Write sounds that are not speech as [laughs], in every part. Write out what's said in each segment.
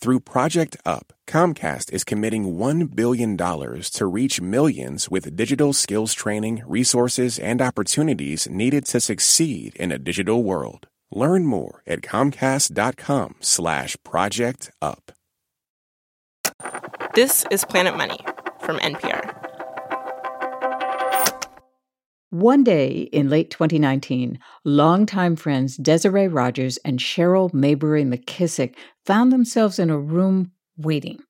Through Project Up, Comcast is committing $1 billion to reach millions with digital skills training, resources, and opportunities needed to succeed in a digital world. Learn more at comcast.com slash project up. This is Planet Money from NPR. One day in late 2019, longtime friends Desiree Rogers and Cheryl Mayberry McKissick found themselves in a room waiting.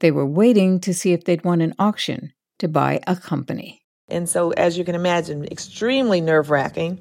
They were waiting to see if they'd won an auction to buy a company. And so, as you can imagine, extremely nerve wracking,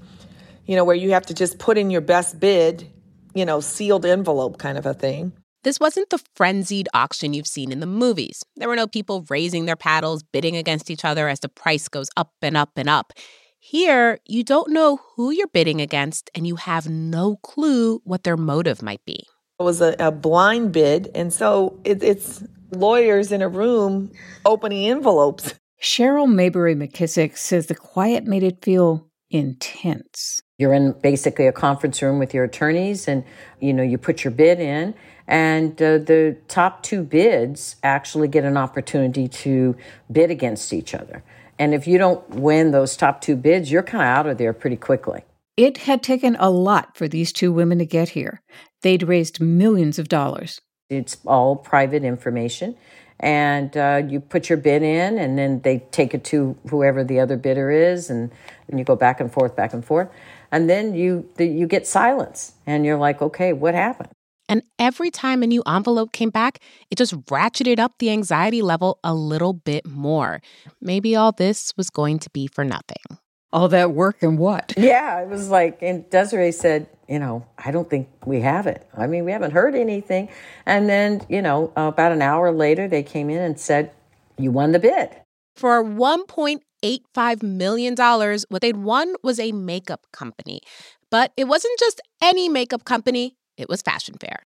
you know, where you have to just put in your best bid, you know, sealed envelope kind of a thing. This wasn't the frenzied auction you've seen in the movies. There were no people raising their paddles, bidding against each other as the price goes up and up and up. Here, you don't know who you're bidding against, and you have no clue what their motive might be. It was a, a blind bid, and so it, it's lawyers in a room opening envelopes. Cheryl Mayberry McKissick says the quiet made it feel intense. You're in basically a conference room with your attorneys, and you know you put your bid in, and uh, the top two bids actually get an opportunity to bid against each other. And if you don't win those top two bids, you're kind of out of there pretty quickly. It had taken a lot for these two women to get here. They'd raised millions of dollars. It's all private information. And uh, you put your bid in, and then they take it to whoever the other bidder is, and, and you go back and forth, back and forth. And then you, you get silence, and you're like, okay, what happened? And every time a new envelope came back, it just ratcheted up the anxiety level a little bit more. Maybe all this was going to be for nothing. All that work and what? [laughs] Yeah, it was like, and Desiree said, you know, I don't think we have it. I mean, we haven't heard anything. And then, you know, about an hour later, they came in and said, you won the bid. For $1.85 million, what they'd won was a makeup company. But it wasn't just any makeup company, it was Fashion Fair.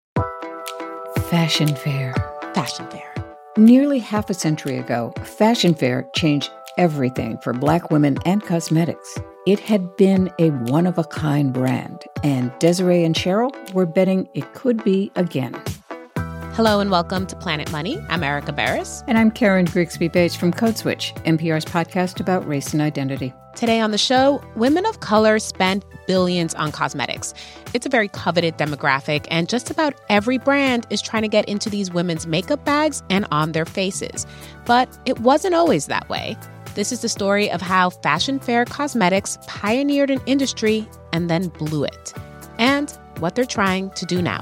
Fashion Fair. Fashion Fair. Nearly half a century ago, Fashion Fair changed everything for Black women and cosmetics. It had been a one of a kind brand, and Desiree and Cheryl were betting it could be again. Hello and welcome to Planet Money. I'm Erika Beras. And I'm Karen Grigsby Bates from Code Switch, NPR's podcast about race and identity. Today on the show, women of color spend billions on cosmetics. It's a very coveted demographic, and just about every brand is trying to get into these women's makeup bags and on their faces. But it wasn't always that way. This is the story of how Fashion Fair Cosmetics pioneered an industry and then blew it, and what they're trying to do now.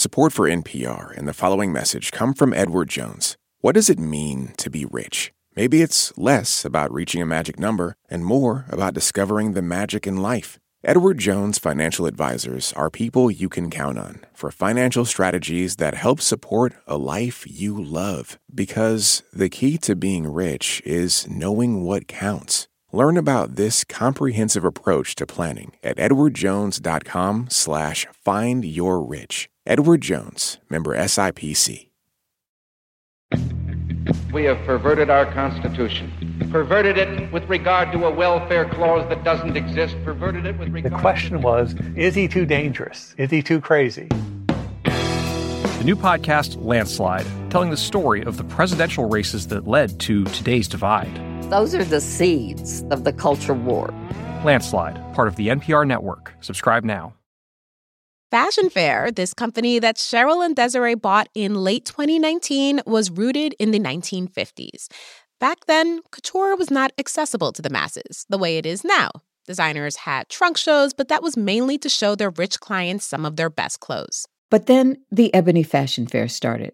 Support for NPR and the following message come from Edward Jones. What does it mean to be rich? Maybe it's less about reaching a magic number and more about discovering the magic in life. Edward Jones Financial Advisors are people you can count on for financial strategies that help support a life you love. Because the key to being rich is knowing what counts. Learn about this comprehensive approach to planning at edwardjones.com slash find your rich. Edward Jones, member SIPC. We have perverted our Constitution. Perverted it with regard to a welfare clause that doesn't exist. Perverted it with regard The question was is he too dangerous? Is he too crazy? The new podcast, Landslide, telling the story of the presidential races that led to today's divide. Those are the seeds of the culture war. Landslide, part of the NPR network. Subscribe now. Fashion Fair, this company that Cheryl and Desiree bought in late 2019, was rooted in the 1950s. Back then, couture was not accessible to the masses the way it is now. Designers had trunk shows, but that was mainly to show their rich clients some of their best clothes. But then the Ebony Fashion Fair started,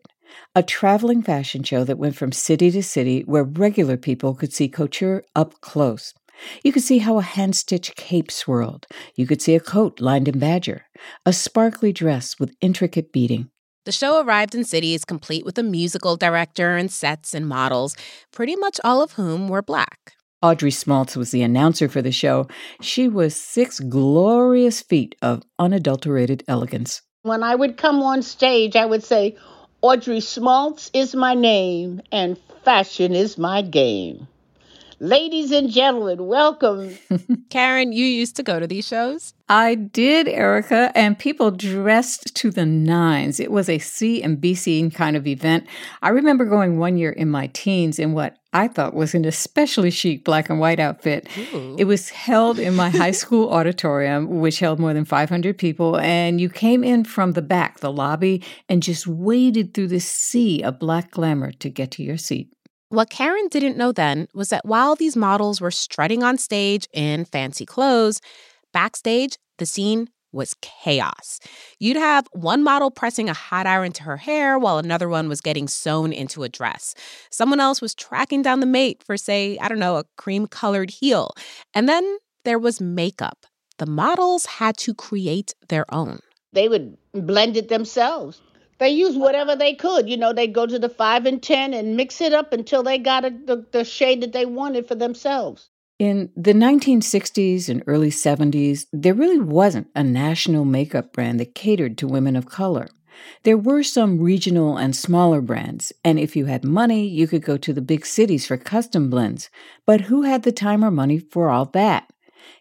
a traveling fashion show that went from city to city where regular people could see couture up close. You could see how a hand stitched cape swirled. You could see a coat lined in badger, a sparkly dress with intricate beading. The show arrived in cities complete with a musical director and sets and models, pretty much all of whom were black. Audrey Smaltz was the announcer for the show. She was six glorious feet of unadulterated elegance. When I would come on stage, I would say, Audrey Smaltz is my name, and fashion is my game. Ladies and gentlemen, welcome. [laughs] Karen, you used to go to these shows? I did, Erica, and people dressed to the nines. It was a C and B scene kind of event. I remember going one year in my teens in what I thought was an especially chic black and white outfit. Ooh. It was held in my high school [laughs] auditorium, which held more than 500 people, and you came in from the back, the lobby, and just waded through this sea of black glamour to get to your seat. What Karen didn't know then was that while these models were strutting on stage in fancy clothes, backstage, the scene was chaos. You'd have one model pressing a hot iron to her hair while another one was getting sewn into a dress. Someone else was tracking down the mate for, say, I don't know, a cream colored heel. And then there was makeup. The models had to create their own. They would blend it themselves. They used whatever they could. You know, they go to the five and ten and mix it up until they got a, the, the shade that they wanted for themselves. In the 1960s and early 70s, there really wasn't a national makeup brand that catered to women of color. There were some regional and smaller brands, and if you had money, you could go to the big cities for custom blends. But who had the time or money for all that?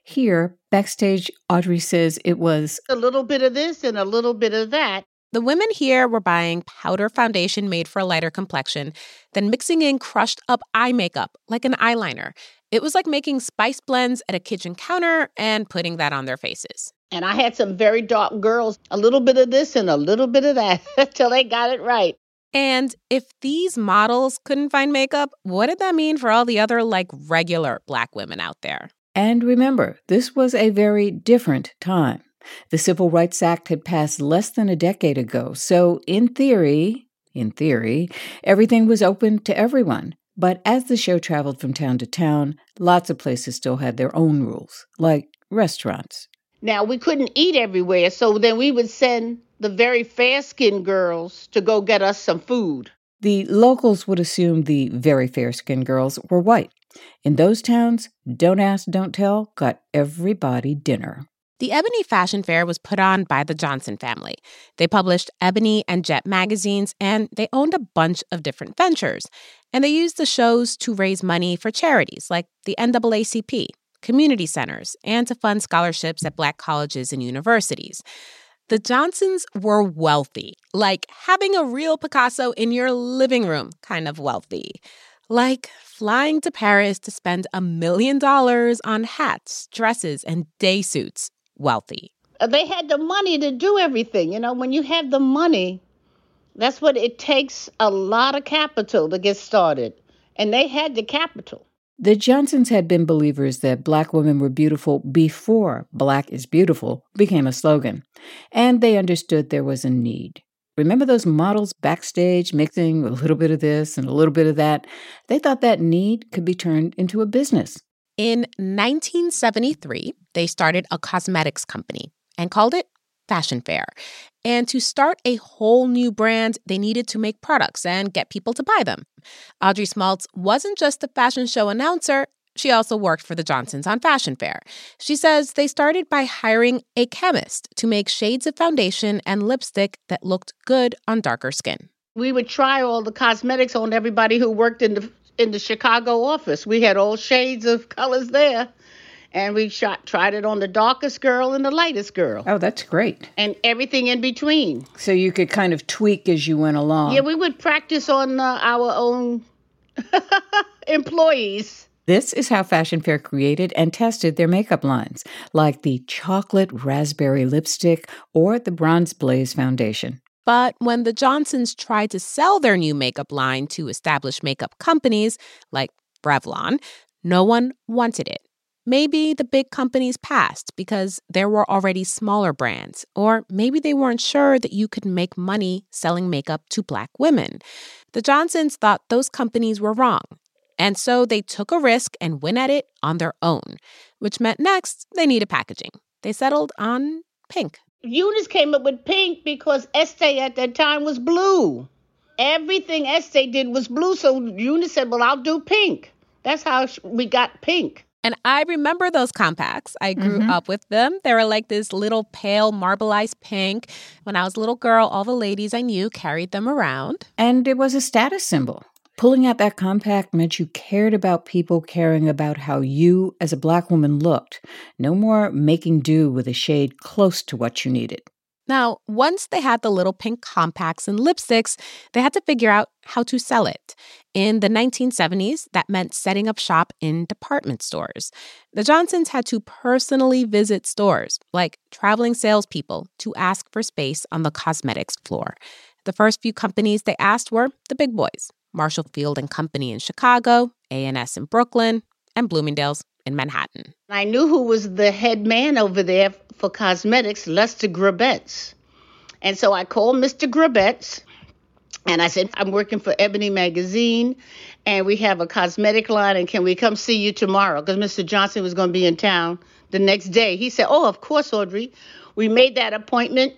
Here, backstage, Audrey says it was a little bit of this and a little bit of that. The women here were buying powder foundation made for a lighter complexion, then mixing in crushed up eye makeup like an eyeliner. It was like making spice blends at a kitchen counter and putting that on their faces. And I had some very dark girls, a little bit of this and a little bit of that [laughs] till they got it right. And if these models couldn't find makeup, what did that mean for all the other, like, regular black women out there? And remember, this was a very different time. The Civil Rights Act had passed less than a decade ago, so in theory, in theory, everything was open to everyone. But as the show traveled from town to town, lots of places still had their own rules, like restaurants. Now, we couldn't eat everywhere, so then we would send the very fair skinned girls to go get us some food. The locals would assume the very fair skinned girls were white. In those towns, Don't Ask, Don't Tell got everybody dinner. The Ebony Fashion Fair was put on by the Johnson family. They published Ebony and Jet magazines, and they owned a bunch of different ventures. And they used the shows to raise money for charities like the NAACP, community centers, and to fund scholarships at Black colleges and universities. The Johnsons were wealthy, like having a real Picasso in your living room kind of wealthy. Like flying to Paris to spend a million dollars on hats, dresses, and day suits wealthy. Uh, they had the money to do everything. You know, when you have the money, that's what it takes a lot of capital to get started. And they had the capital. The Johnsons had been believers that black women were beautiful before Black is Beautiful became a slogan, and they understood there was a need. Remember those models backstage mixing a little bit of this and a little bit of that? They thought that need could be turned into a business. In 1973, they started a cosmetics company and called it Fashion Fair. And to start a whole new brand, they needed to make products and get people to buy them. Audrey Smaltz wasn't just a fashion show announcer, she also worked for the Johnsons on Fashion Fair. She says they started by hiring a chemist to make shades of foundation and lipstick that looked good on darker skin. We would try all the cosmetics on everybody who worked in the in the Chicago office. We had all shades of colors there. And we shot, tried it on the darkest girl and the lightest girl. Oh, that's great. And everything in between. So you could kind of tweak as you went along. Yeah, we would practice on uh, our own [laughs] employees. This is how Fashion Fair created and tested their makeup lines, like the chocolate raspberry lipstick or the bronze blaze foundation. But when the Johnsons tried to sell their new makeup line to established makeup companies like Revlon, no one wanted it. Maybe the big companies passed because there were already smaller brands, or maybe they weren't sure that you could make money selling makeup to black women. The Johnsons thought those companies were wrong, and so they took a risk and went at it on their own, which meant next they needed packaging. They settled on pink. Eunice came up with pink because Estee at that time was blue. Everything Estee did was blue, so Eunice said, "Well, I'll do pink." That's how we got pink. And I remember those compacts. I grew mm-hmm. up with them. They were like this little pale marbleized pink. When I was a little girl, all the ladies I knew carried them around. And it was a status symbol. Pulling out that compact meant you cared about people caring about how you, as a black woman, looked. No more making do with a shade close to what you needed. Now, once they had the little pink compacts and lipsticks, they had to figure out how to sell it. In the 1970s, that meant setting up shop in department stores. The Johnsons had to personally visit stores, like traveling salespeople, to ask for space on the cosmetics floor. The first few companies they asked were the big boys Marshall Field and Company in Chicago, A&S in Brooklyn, and Bloomingdale's in Manhattan. I knew who was the head man over there for cosmetics, Lester Grabetz. And so I called Mr. Grabetz and I said, I'm working for Ebony Magazine and we have a cosmetic line and can we come see you tomorrow? Because Mr. Johnson was going to be in town the next day. He said, Oh, of course, Audrey. We made that appointment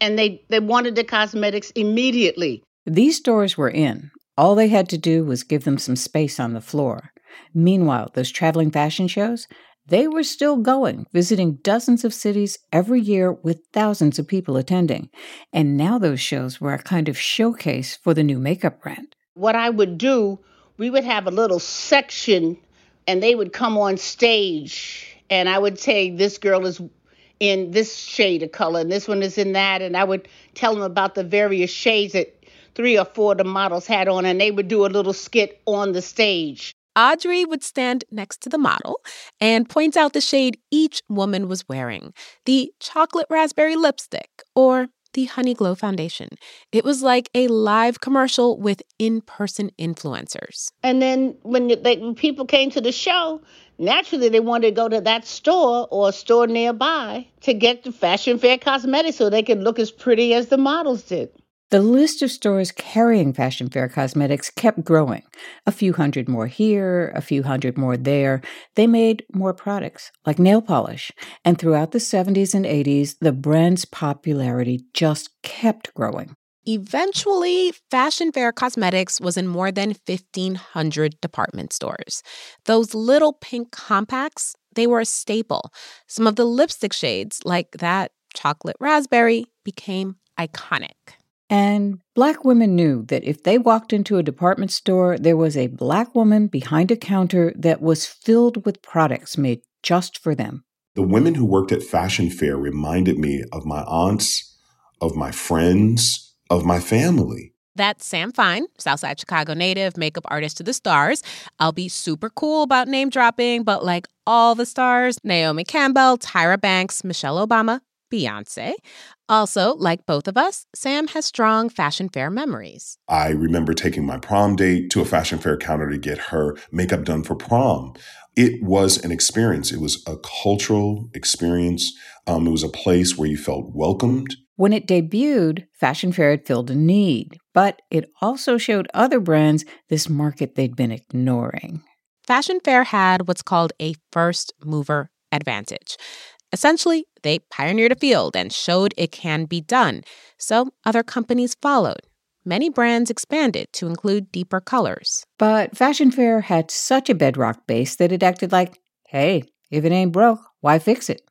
and they, they wanted the cosmetics immediately. These stores were in. All they had to do was give them some space on the floor. Meanwhile, those traveling fashion shows, they were still going, visiting dozens of cities every year with thousands of people attending. And now those shows were a kind of showcase for the new makeup brand. What I would do, we would have a little section and they would come on stage and I would say this girl is in this shade of color and this one is in that and I would tell them about the various shades that three or four of the models had on, and they would do a little skit on the stage. Audrey would stand next to the model and point out the shade each woman was wearing the chocolate raspberry lipstick or the Honey Glow foundation. It was like a live commercial with in person influencers. And then when, they, when people came to the show, naturally they wanted to go to that store or a store nearby to get the fashion fair cosmetics so they could look as pretty as the models did. The list of stores carrying Fashion Fair cosmetics kept growing. A few hundred more here, a few hundred more there. They made more products, like nail polish. And throughout the 70s and 80s, the brand's popularity just kept growing. Eventually, Fashion Fair Cosmetics was in more than 1,500 department stores. Those little pink compacts, they were a staple. Some of the lipstick shades, like that chocolate raspberry, became iconic. And black women knew that if they walked into a department store, there was a black woman behind a counter that was filled with products made just for them. The women who worked at Fashion Fair reminded me of my aunts, of my friends, of my family. That's Sam Fine, Southside Chicago native, makeup artist to the stars. I'll be super cool about name dropping, but like all the stars Naomi Campbell, Tyra Banks, Michelle Obama, Beyonce. Also, like both of us, Sam has strong fashion fair memories. I remember taking my prom date to a fashion fair counter to get her makeup done for prom. It was an experience. It was a cultural experience. Um, it was a place where you felt welcomed. When it debuted, Fashion Fair had filled a need, but it also showed other brands this market they'd been ignoring. Fashion Fair had what's called a first mover advantage. Essentially, they pioneered a field and showed it can be done, so other companies followed. Many brands expanded to include deeper colors. But Fashion Fair had such a bedrock base that it acted like, hey, if it ain't broke, why fix it?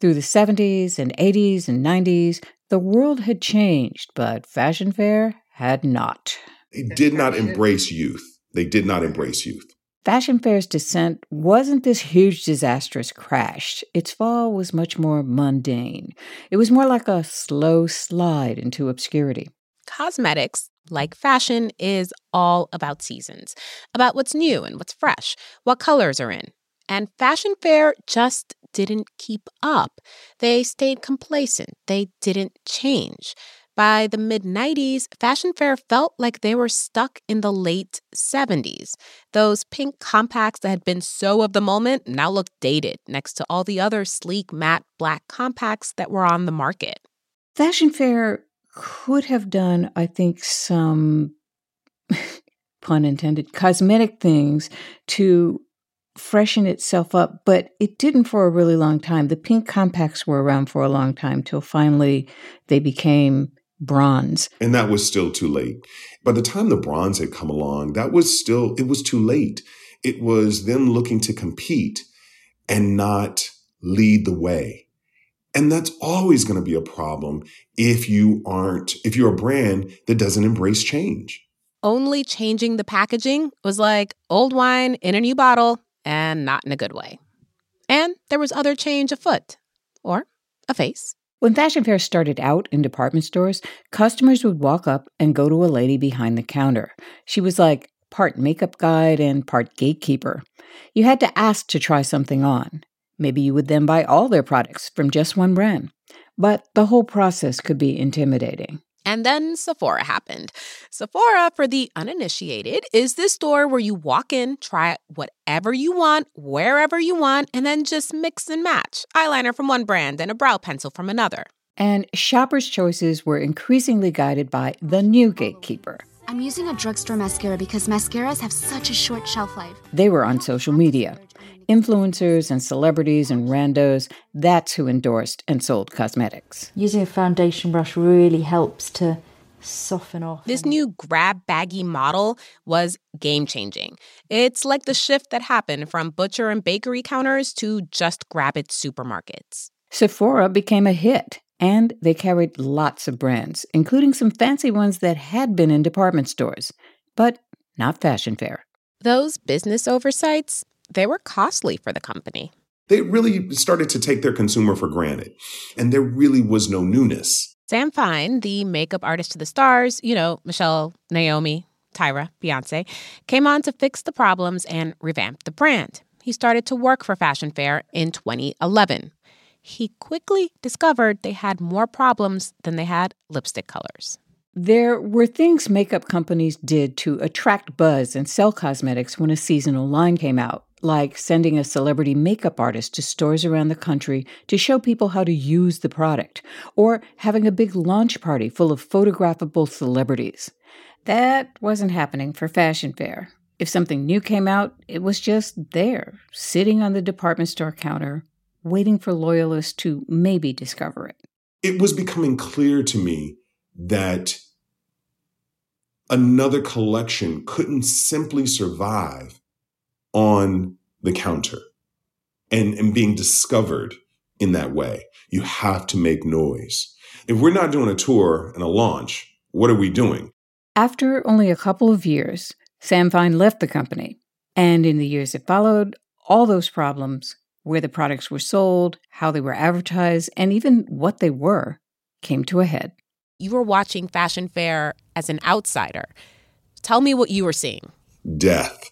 Through the 70s and 80s and 90s, the world had changed, but Fashion Fair had not. They did not embrace youth. They did not embrace youth. Fashion Fair's descent wasn't this huge disastrous crash. Its fall was much more mundane. It was more like a slow slide into obscurity. Cosmetics, like fashion, is all about seasons, about what's new and what's fresh, what colors are in. And Fashion Fair just didn't keep up. They stayed complacent, they didn't change. By the mid 90s, Fashion Fair felt like they were stuck in the late 70s. Those pink compacts that had been so of the moment now look dated next to all the other sleek matte black compacts that were on the market. Fashion Fair could have done, I think, some [laughs] pun intended cosmetic things to freshen itself up, but it didn't for a really long time. The pink compacts were around for a long time till finally they became bronze. And that was still too late. By the time the bronze had come along, that was still, it was too late. It was them looking to compete and not lead the way. And that's always going to be a problem if you aren't, if you're a brand that doesn't embrace change. Only changing the packaging was like old wine in a new bottle and not in a good way. And there was other change afoot, or a face. When Fashion Fair started out in department stores, customers would walk up and go to a lady behind the counter. She was like part makeup guide and part gatekeeper. You had to ask to try something on. Maybe you would then buy all their products from just one brand. But the whole process could be intimidating. And then Sephora happened. Sephora, for the uninitiated, is this store where you walk in, try whatever you want, wherever you want, and then just mix and match eyeliner from one brand and a brow pencil from another. And shoppers' choices were increasingly guided by the new gatekeeper. I'm using a drugstore mascara because mascaras have such a short shelf life. They were on social media. Influencers and celebrities and randos, that's who endorsed and sold cosmetics. Using a foundation brush really helps to soften off. This new grab baggy model was game changing. It's like the shift that happened from butcher and bakery counters to just grab it supermarkets. Sephora became a hit, and they carried lots of brands, including some fancy ones that had been in department stores, but not Fashion Fair. Those business oversights, they were costly for the company. They really started to take their consumer for granted, and there really was no newness. Sam Fine, the makeup artist to the stars, you know, Michelle, Naomi, Tyra, Beyonce, came on to fix the problems and revamp the brand. He started to work for Fashion Fair in 2011. He quickly discovered they had more problems than they had lipstick colors. There were things makeup companies did to attract buzz and sell cosmetics when a seasonal line came out, like sending a celebrity makeup artist to stores around the country to show people how to use the product, or having a big launch party full of photographable celebrities. That wasn't happening for Fashion Fair. If something new came out, it was just there, sitting on the department store counter, waiting for loyalists to maybe discover it. It was becoming clear to me that another collection couldn't simply survive on the counter and, and being discovered in that way. You have to make noise. If we're not doing a tour and a launch, what are we doing? After only a couple of years, Sam Fine left the company. And in the years that followed, all those problems, where the products were sold, how they were advertised, and even what they were, came to a head you were watching Fashion Fair as an outsider. Tell me what you were seeing. Death.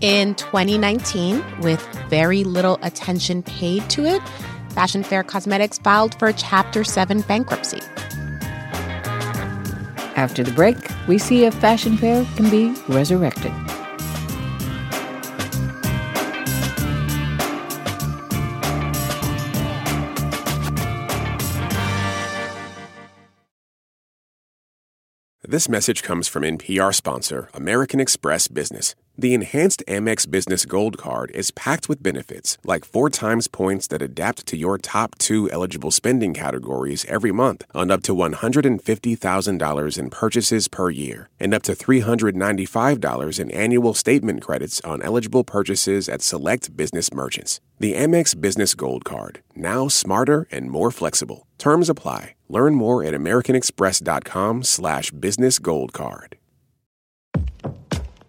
In 2019, with very little attention paid to it, Fashion Fair Cosmetics filed for Chapter 7 bankruptcy. After the break, we see if Fashion Fair can be resurrected. This message comes from NPR sponsor, American Express Business. The enhanced Amex Business Gold Card is packed with benefits like four times points that adapt to your top two eligible spending categories every month on up to $150,000 in purchases per year and up to $395 in annual statement credits on eligible purchases at select business merchants. The Amex Business Gold Card, now smarter and more flexible. Terms apply. Learn more at americanexpress.com slash business gold card.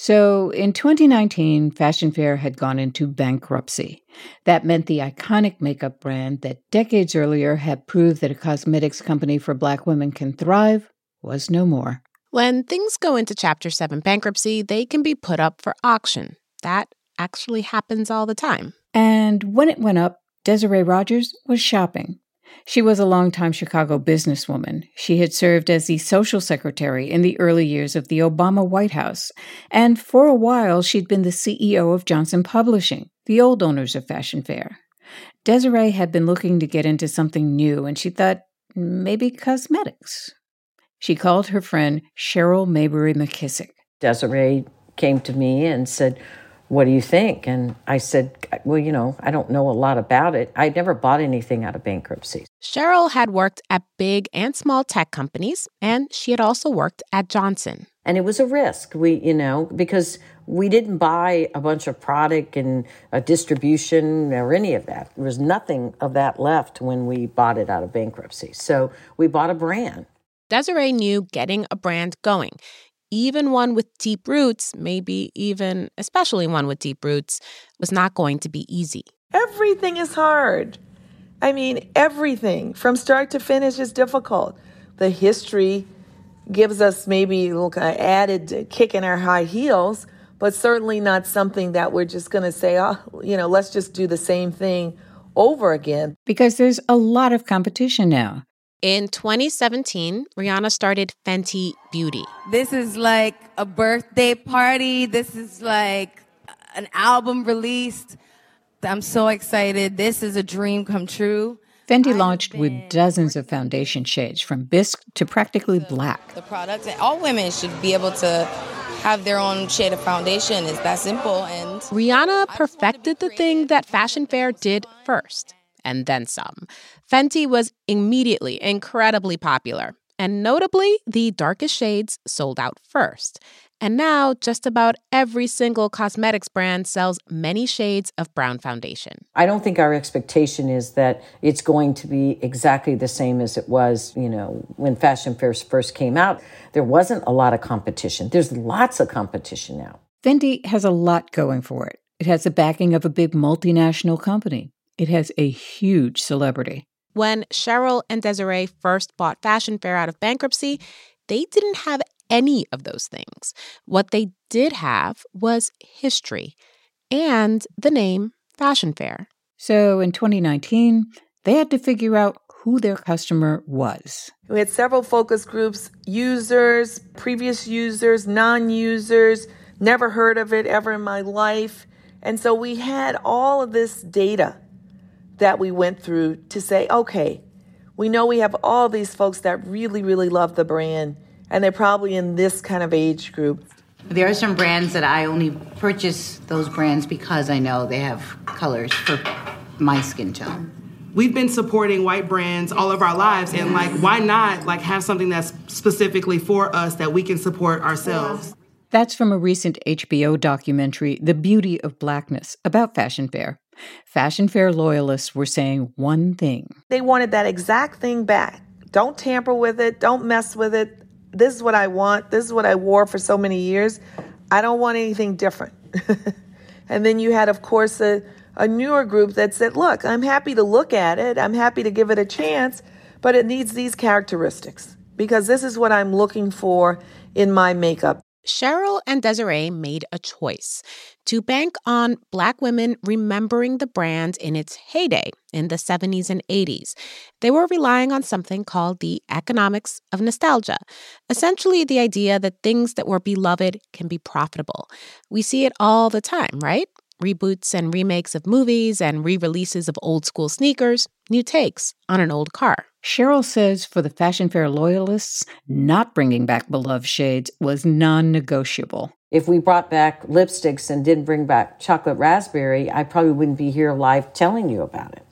So in 2019, Fashion Fair had gone into bankruptcy. That meant the iconic makeup brand that decades earlier had proved that a cosmetics company for black women can thrive was no more. When things go into Chapter 7 bankruptcy, they can be put up for auction. That actually happens all the time. And when it went up, Desiree Rogers was shopping. She was a longtime Chicago businesswoman. She had served as the social secretary in the early years of the Obama White House, and for a while she'd been the CEO of Johnson Publishing, the old owners of Fashion Fair. Desiree had been looking to get into something new, and she thought maybe cosmetics. She called her friend Cheryl Mayberry McKissick. Desiree came to me and said, what do you think? And I said, well, you know, I don't know a lot about it. I never bought anything out of bankruptcy. Cheryl had worked at big and small tech companies, and she had also worked at Johnson. And it was a risk, we, you know, because we didn't buy a bunch of product and a distribution or any of that. There was nothing of that left when we bought it out of bankruptcy. So we bought a brand. Desiree knew getting a brand going even one with deep roots, maybe even especially one with deep roots, was not going to be easy. Everything is hard. I mean, everything from start to finish is difficult. The history gives us maybe a little added kick in our high heels, but certainly not something that we're just going to say, oh, you know, let's just do the same thing over again. Because there's a lot of competition now. In 2017, Rihanna started Fenty Beauty. This is like a birthday party. This is like an album released. I'm so excited. This is a dream come true. Fenty launched with dozens of foundation shades from bisque to practically black. The product, all women should be able to have their own shade of foundation. It's that simple. And Rihanna perfected the thing that Fashion Fair did first and then some. Fenty was immediately incredibly popular, and notably, the darkest shades sold out first. And now, just about every single cosmetics brand sells many shades of brown foundation. I don't think our expectation is that it's going to be exactly the same as it was, you know, when fashion fairs first came out. There wasn't a lot of competition. There's lots of competition now. Fenty has a lot going for it. It has the backing of a big multinational company. It has a huge celebrity. When Cheryl and Desiree first bought Fashion Fair out of bankruptcy, they didn't have any of those things. What they did have was history and the name Fashion Fair. So in 2019, they had to figure out who their customer was. We had several focus groups users, previous users, non users, never heard of it ever in my life. And so we had all of this data that we went through to say, okay, we know we have all these folks that really, really love the brand, and they're probably in this kind of age group. There are some brands that I only purchase those brands because I know they have colors for my skin tone. We've been supporting white brands all of our lives and like why not like have something that's specifically for us that we can support ourselves. That's from a recent HBO documentary, The Beauty of Blackness, about Fashion Fair. Fashion Fair loyalists were saying one thing they wanted that exact thing back. Don't tamper with it, don't mess with it. This is what I want, this is what I wore for so many years. I don't want anything different. [laughs] and then you had, of course, a, a newer group that said, Look, I'm happy to look at it, I'm happy to give it a chance, but it needs these characteristics because this is what I'm looking for in my makeup. Cheryl and Desiree made a choice to bank on Black women remembering the brand in its heyday in the 70s and 80s. They were relying on something called the economics of nostalgia, essentially, the idea that things that were beloved can be profitable. We see it all the time, right? Reboots and remakes of movies and re releases of old school sneakers, new takes on an old car. Cheryl says for the Fashion Fair loyalists, not bringing back beloved shades was non negotiable. If we brought back lipsticks and didn't bring back chocolate raspberry, I probably wouldn't be here live telling you about it.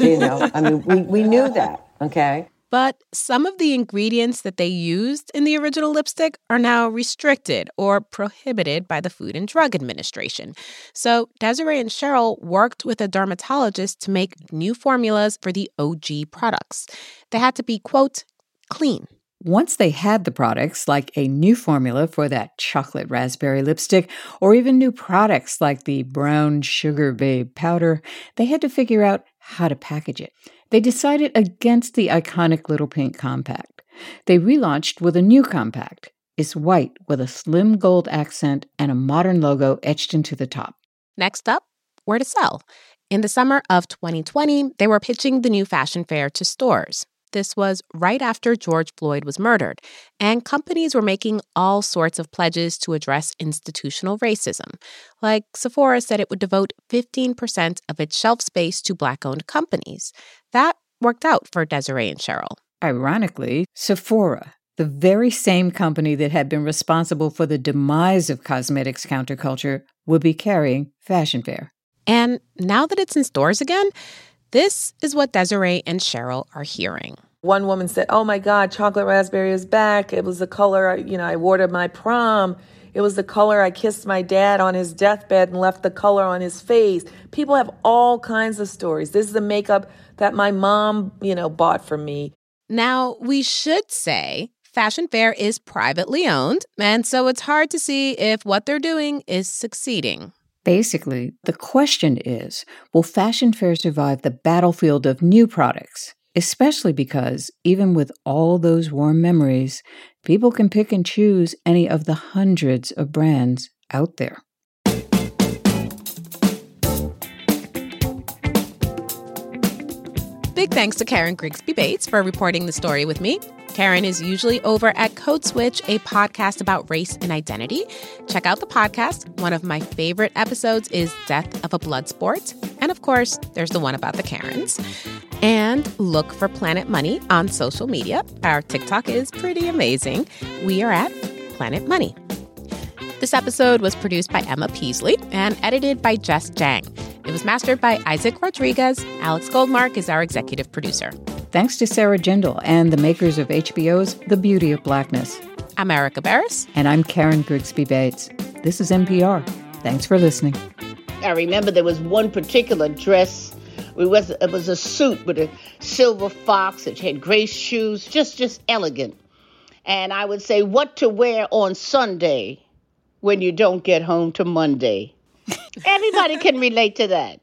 You know, I mean, we, we knew that, okay? But some of the ingredients that they used in the original lipstick are now restricted or prohibited by the Food and Drug Administration. So Desiree and Cheryl worked with a dermatologist to make new formulas for the OG products. They had to be, quote, clean. Once they had the products, like a new formula for that chocolate raspberry lipstick, or even new products like the brown sugar babe powder, they had to figure out how to package it. They decided against the iconic Little Pink compact. They relaunched with a new compact. It's white with a slim gold accent and a modern logo etched into the top. Next up, where to sell. In the summer of 2020, they were pitching the new fashion fair to stores. This was right after George Floyd was murdered, and companies were making all sorts of pledges to address institutional racism. Like Sephora said it would devote 15% of its shelf space to Black owned companies. That worked out for Desiree and Cheryl. Ironically, Sephora, the very same company that had been responsible for the demise of cosmetics counterculture, would be carrying Fashion Fair. And now that it's in stores again, this is what Desiree and Cheryl are hearing. One woman said, Oh my God, chocolate raspberry is back. It was the color, you know, I wore to my prom. It was the color I kissed my dad on his deathbed and left the color on his face. People have all kinds of stories. This is the makeup that my mom, you know, bought for me. Now, we should say Fashion Fair is privately owned, and so it's hard to see if what they're doing is succeeding. Basically, the question is will Fashion Fair survive the battlefield of new products? Especially because, even with all those warm memories, people can pick and choose any of the hundreds of brands out there. Big thanks to Karen Grigsby Bates for reporting the story with me. Karen is usually over at Code Switch, a podcast about race and identity. Check out the podcast. One of my favorite episodes is Death of a Blood Sport. And of course, there's the one about the Karens. And look for Planet Money on social media. Our TikTok is pretty amazing. We are at Planet Money. This episode was produced by Emma Peasley and edited by Jess Jiang. It was mastered by Isaac Rodriguez. Alex Goldmark is our executive producer. Thanks to Sarah Jindal and the makers of HBO's The Beauty of Blackness. I'm Erika Beras. And I'm Karen Grigsby Bates. This is NPR. Thanks for listening. I remember there was one particular dress. It was, it was a suit with a silver fox. It had gray shoes, just just elegant. And I would say, what to wear on Sunday when you don't get home to Monday. [laughs] Everybody can relate to that.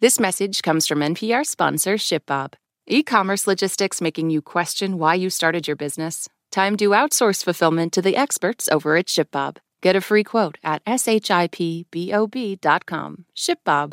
This message comes from NPR sponsor ShipBob. E commerce logistics making you question why you started your business? Time to outsource fulfillment to the experts over at ShipBob. Get a free quote at shipbob.com. ShipBob.